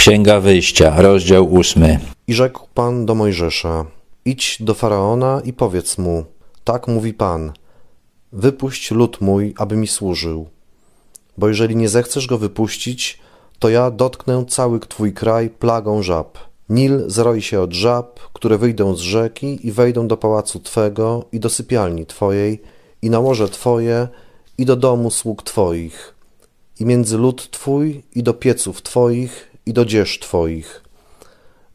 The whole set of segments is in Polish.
Księga Wyjścia, rozdział ósmy. I rzekł Pan do Mojżesza: Idź do faraona i powiedz mu: Tak mówi Pan: Wypuść lud mój, aby mi służył. Bo jeżeli nie zechcesz go wypuścić, to ja dotknę cały twój kraj plagą żab. Nil zroi się od żab, które wyjdą z rzeki i wejdą do pałacu twego i do sypialni twojej i na łoże twoje i do domu sług twoich i między lud twój i do pieców twoich i do dzież Twoich.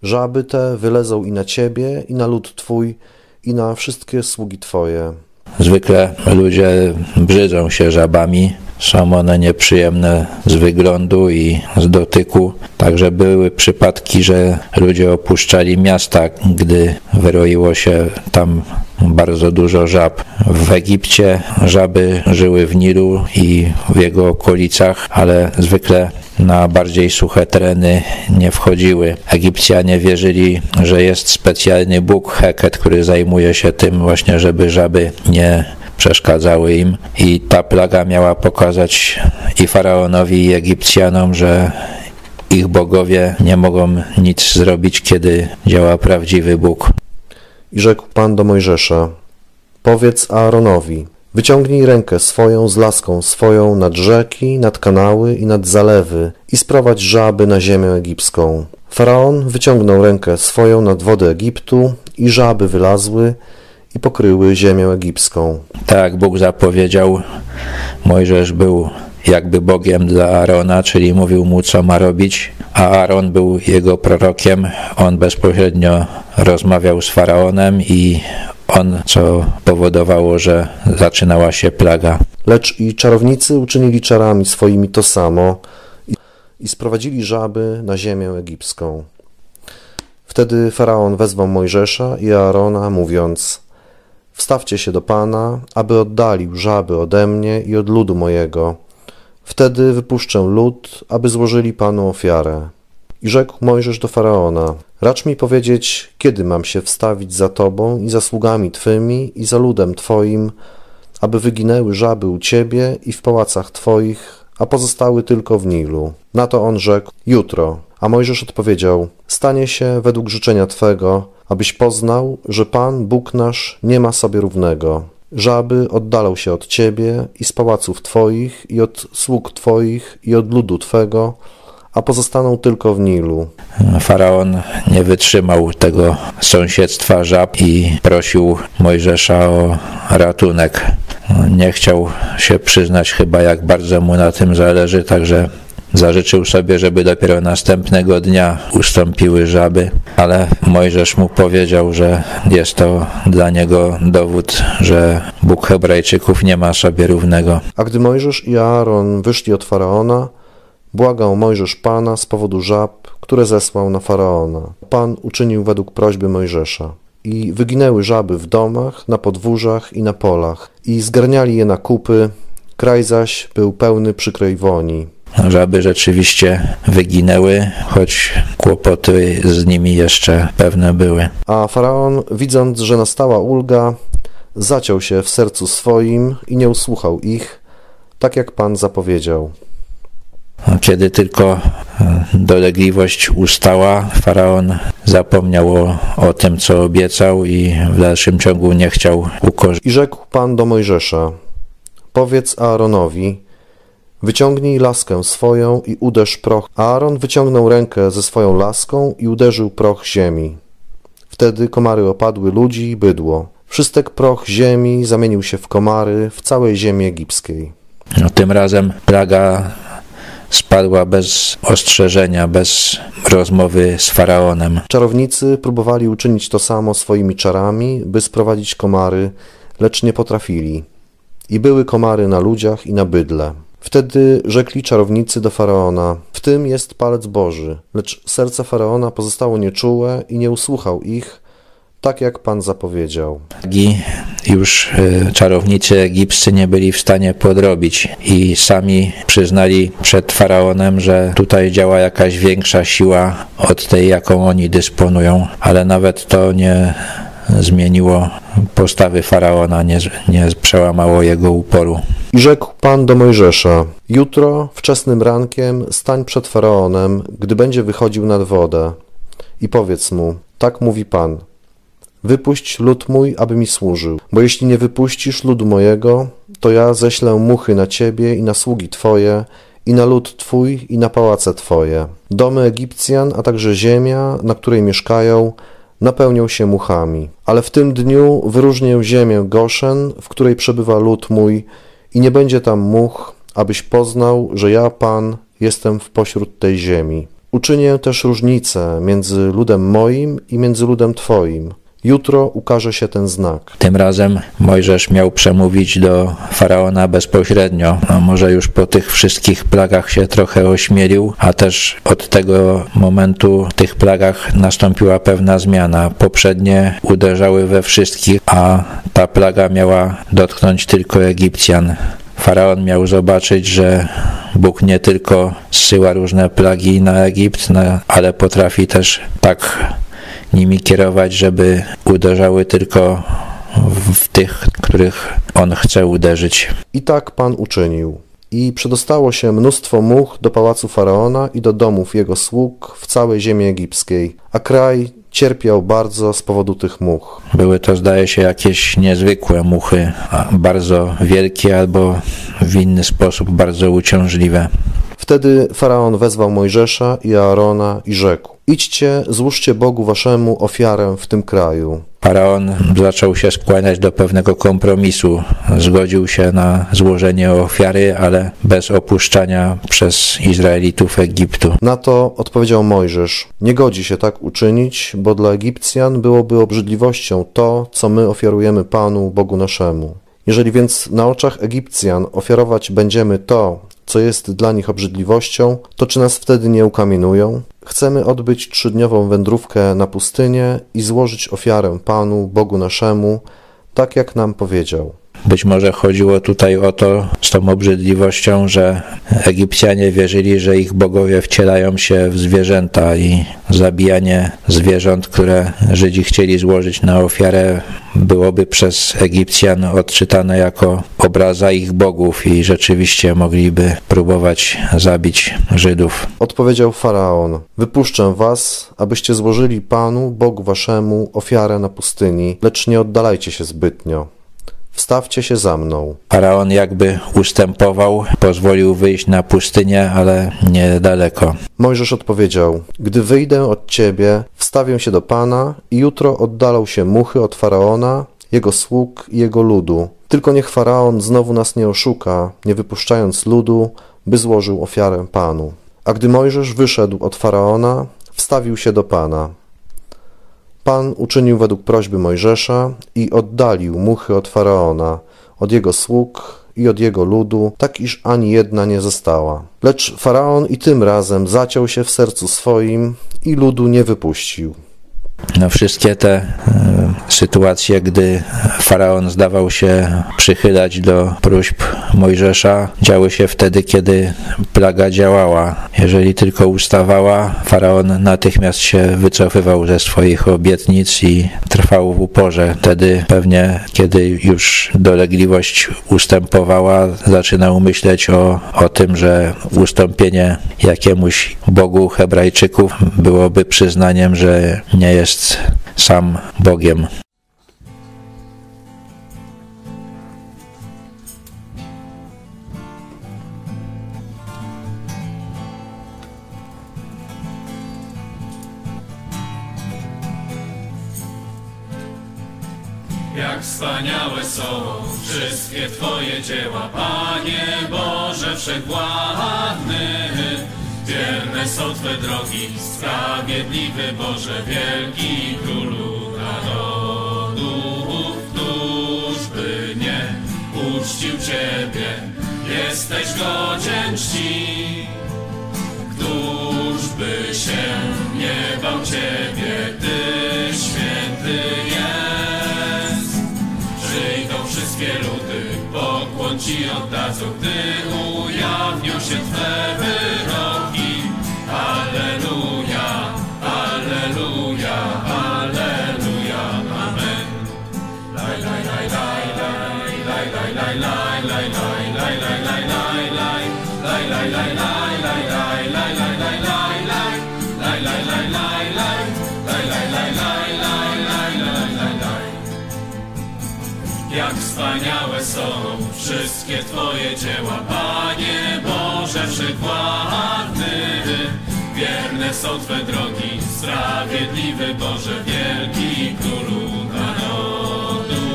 Żaby te wylezą i na Ciebie, i na lud Twój, i na wszystkie sługi Twoje. Zwykle ludzie brzydzą się żabami, są one nieprzyjemne z wyglądu i z dotyku. Także były przypadki, że ludzie opuszczali miasta, gdy wyroiło się tam bardzo dużo żab. W Egipcie żaby żyły w Nilu i w jego okolicach, ale zwykle na bardziej suche tereny nie wchodziły. Egipcjanie wierzyli, że jest specjalny Bóg Heket, który zajmuje się tym właśnie, żeby żaby nie przeszkadzały im i ta plaga miała pokazać i faraonowi i Egipcjanom, że ich bogowie nie mogą nic zrobić, kiedy działa prawdziwy Bóg. I rzekł Pan do Mojżesza: Powiedz Aaronowi: Wyciągnij rękę swoją z laską swoją nad rzeki, nad kanały i nad zalewy i sprowadź żaby na ziemię egipską. Faraon wyciągnął rękę swoją nad wodę Egiptu i żaby wylazły i pokryły ziemię egipską. Tak, Bóg zapowiedział. Mojżesz był jakby Bogiem dla Aarona, czyli mówił mu, co ma robić, a Aaron był jego prorokiem. On bezpośrednio rozmawiał z faraonem i on, co powodowało, że zaczynała się plaga. Lecz i czarownicy uczynili czarami swoimi to samo i, i sprowadzili żaby na ziemię egipską. Wtedy faraon wezwał Mojżesza i Aarona, mówiąc: Wstawcie się do Pana, aby oddalił żaby ode mnie i od ludu mojego. Wtedy wypuszczę lud, aby złożyli Panu ofiarę. I rzekł Mojżesz do faraona: Racz mi powiedzieć, kiedy mam się wstawić za Tobą i za sługami Twymi i za ludem Twoim, aby wyginęły żaby u Ciebie i w pałacach Twoich, a pozostały tylko w Nilu. Na to on rzekł: Jutro. A Mojżesz odpowiedział: Stanie się według życzenia Twego, abyś poznał, że Pan, Bóg nasz, nie ma sobie równego. Żaby oddalał się od Ciebie i z pałaców Twoich, i od sług Twoich, i od ludu Twego, a pozostaną tylko w Nilu. Faraon nie wytrzymał tego sąsiedztwa żab i prosił Mojżesza o ratunek. Nie chciał się przyznać chyba, jak bardzo mu na tym zależy, także Zażyczył sobie, żeby dopiero następnego dnia ustąpiły żaby, ale Mojżesz mu powiedział, że jest to dla niego dowód, że Bóg Hebrajczyków nie ma sobie równego. A gdy Mojżesz i Aaron wyszli od faraona, błagał Mojżesz Pana z powodu żab, które zesłał na faraona. Pan uczynił według prośby Mojżesza. I wyginęły żaby w domach, na podwórzach i na polach, i zgarniali je na kupy, kraj zaś był pełny przykrej woni żaby rzeczywiście wyginęły, choć kłopoty z nimi jeszcze pewne były. A faraon, widząc, że nastała ulga, zaciął się w sercu swoim i nie usłuchał ich, tak jak Pan zapowiedział. Kiedy tylko e, dolegliwość ustała, faraon zapomniał o, o tym, co obiecał i w dalszym ciągu nie chciał ukorzyć. I rzekł Pan do Mojżesza: Powiedz Aaronowi, Wyciągnij laskę swoją i uderz proch. Aaron wyciągnął rękę ze swoją laską i uderzył proch ziemi. Wtedy komary opadły ludzi i bydło. Wszystek proch ziemi zamienił się w komary w całej ziemi egipskiej. No, tym razem plaga spadła bez ostrzeżenia, bez rozmowy z faraonem. Czarownicy próbowali uczynić to samo swoimi czarami, by sprowadzić komary, lecz nie potrafili. I były komary na ludziach i na bydle. Wtedy rzekli czarownicy do faraona: W tym jest palec Boży. Lecz serce faraona pozostało nieczułe i nie usłuchał ich, tak jak Pan zapowiedział. Już e, czarownicy egipscy nie byli w stanie podrobić i sami przyznali przed faraonem, że tutaj działa jakaś większa siła od tej, jaką oni dysponują, ale nawet to nie zmieniło postawy faraona, nie, nie przełamało jego uporu. I rzekł Pan do Mojżesza: Jutro wczesnym rankiem stań przed faraonem, gdy będzie wychodził nad wodę, i powiedz mu: Tak mówi Pan. Wypuść lud mój, aby mi służył, bo jeśli nie wypuścisz ludu mojego, to ja ześlę muchy na ciebie i na sługi twoje, i na lud twój, i na pałace twoje. Domy Egipcjan, a także ziemia, na której mieszkają, napełnią się muchami. Ale w tym dniu wyróżnię ziemię Goszen, w której przebywa lud mój, i nie będzie tam much, abyś poznał, że ja, Pan, jestem w pośród tej ziemi. Uczynię też różnicę między ludem moim i między ludem Twoim. Jutro ukaże się ten znak. Tym razem Mojżesz miał przemówić do faraona bezpośrednio. No może już po tych wszystkich plagach się trochę ośmielił, a też od tego momentu w tych plagach nastąpiła pewna zmiana. Poprzednie uderzały we wszystkich, a ta plaga miała dotknąć tylko Egipcjan. Faraon miał zobaczyć, że Bóg nie tylko zsyła różne plagi na Egipt, ale potrafi też tak nimi kierować, żeby uderzały tylko w tych, których On chce uderzyć. I tak Pan uczynił. I przedostało się mnóstwo much do pałacu faraona i do domów jego sług w całej ziemi egipskiej, a kraj cierpiał bardzo z powodu tych much. Były to, zdaje się, jakieś niezwykłe muchy, bardzo wielkie albo w inny sposób bardzo uciążliwe. Wtedy faraon wezwał Mojżesza i Aarona i rzekł: Idźcie, złóżcie Bogu waszemu ofiarę w tym kraju. Faraon zaczął się skłaniać do pewnego kompromisu. Zgodził się na złożenie ofiary, ale bez opuszczania przez Izraelitów Egiptu. Na to odpowiedział Mojżesz: Nie godzi się tak uczynić, bo dla Egipcjan byłoby obrzydliwością to, co my ofiarujemy Panu, Bogu naszemu. Jeżeli więc na oczach Egipcjan ofiarować będziemy to, co jest dla nich obrzydliwością, to czy nas wtedy nie ukamienują? Chcemy odbyć trzydniową wędrówkę na pustynię i złożyć ofiarę Panu, Bogu naszemu, tak jak nam powiedział. Być może chodziło tutaj o to z tą obrzydliwością, że Egipcjanie wierzyli, że ich bogowie wcielają się w zwierzęta i zabijanie zwierząt, które Żydzi chcieli złożyć na ofiarę, byłoby przez Egipcjan odczytane jako obraza ich bogów i rzeczywiście mogliby próbować zabić Żydów. Odpowiedział faraon: Wypuszczę was, abyście złożyli Panu, Bogu waszemu, ofiarę na pustyni, lecz nie oddalajcie się zbytnio. Wstawcie się za mną. Faraon jakby ustępował, pozwolił wyjść na pustynię, ale niedaleko. Mojżesz odpowiedział: Gdy wyjdę od ciebie, wstawię się do Pana i jutro oddalą się muchy od faraona, jego sług i jego ludu. Tylko niech faraon znowu nas nie oszuka, nie wypuszczając ludu, by złożył ofiarę Panu. A gdy Mojżesz wyszedł od faraona, wstawił się do Pana. Pan uczynił według prośby Mojżesza i oddalił muchy od faraona, od jego sług i od jego ludu, tak iż ani jedna nie została. Lecz faraon i tym razem zaciął się w sercu swoim i ludu nie wypuścił. No wszystkie te e, sytuacje, gdy faraon zdawał się przychylać do próśb Mojżesza, działy się wtedy, kiedy plaga działała. Jeżeli tylko ustawała, faraon natychmiast się wycofywał ze swoich obietnic i trwał w uporze. Wtedy pewnie, kiedy już dolegliwość ustępowała, zaczynał myśleć o, o tym, że ustąpienie jakiemuś Bogu Hebrajczyków byłoby przyznaniem, że nie jest jest sam Bogiem. Jak wspaniałe są wszystkie Twoje dzieła, Panie Boże Wszechwładny. Wierne są Twe drogi, sprawiedliwy Boże, wielki Królu narodów, któż by nie uczcił Ciebie, jesteś godzien czci. Któż by się nie bał Ciebie, Ty święty jest. Przyjdą wszystkie ludy, pokłon Ci oddadzą, gdy ujawnią się Twe wyroki. Wszystkie Twoje dzieła, Panie Boże Wszechwładny. Wierne są Twe drogi, sprawiedliwy Boże, wielki Królu narodu.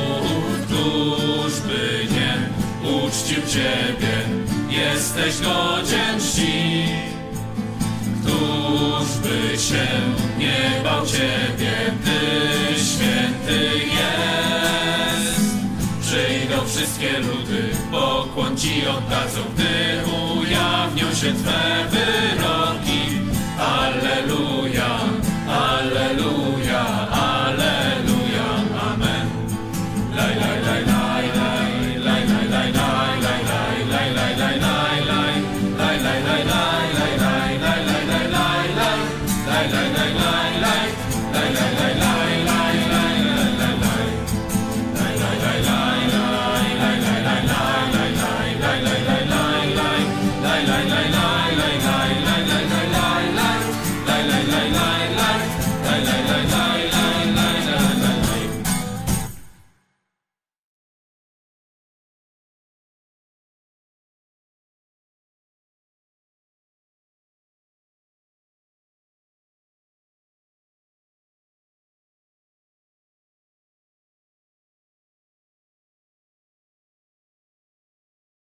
Któż by nie uczcił Ciebie, jesteś godzien czci. Któż by się nie bał Ciebie, Ty święty wszystkie ludy, pokłon Ci oddadzą, gdy ujawnią się Twe wyroki.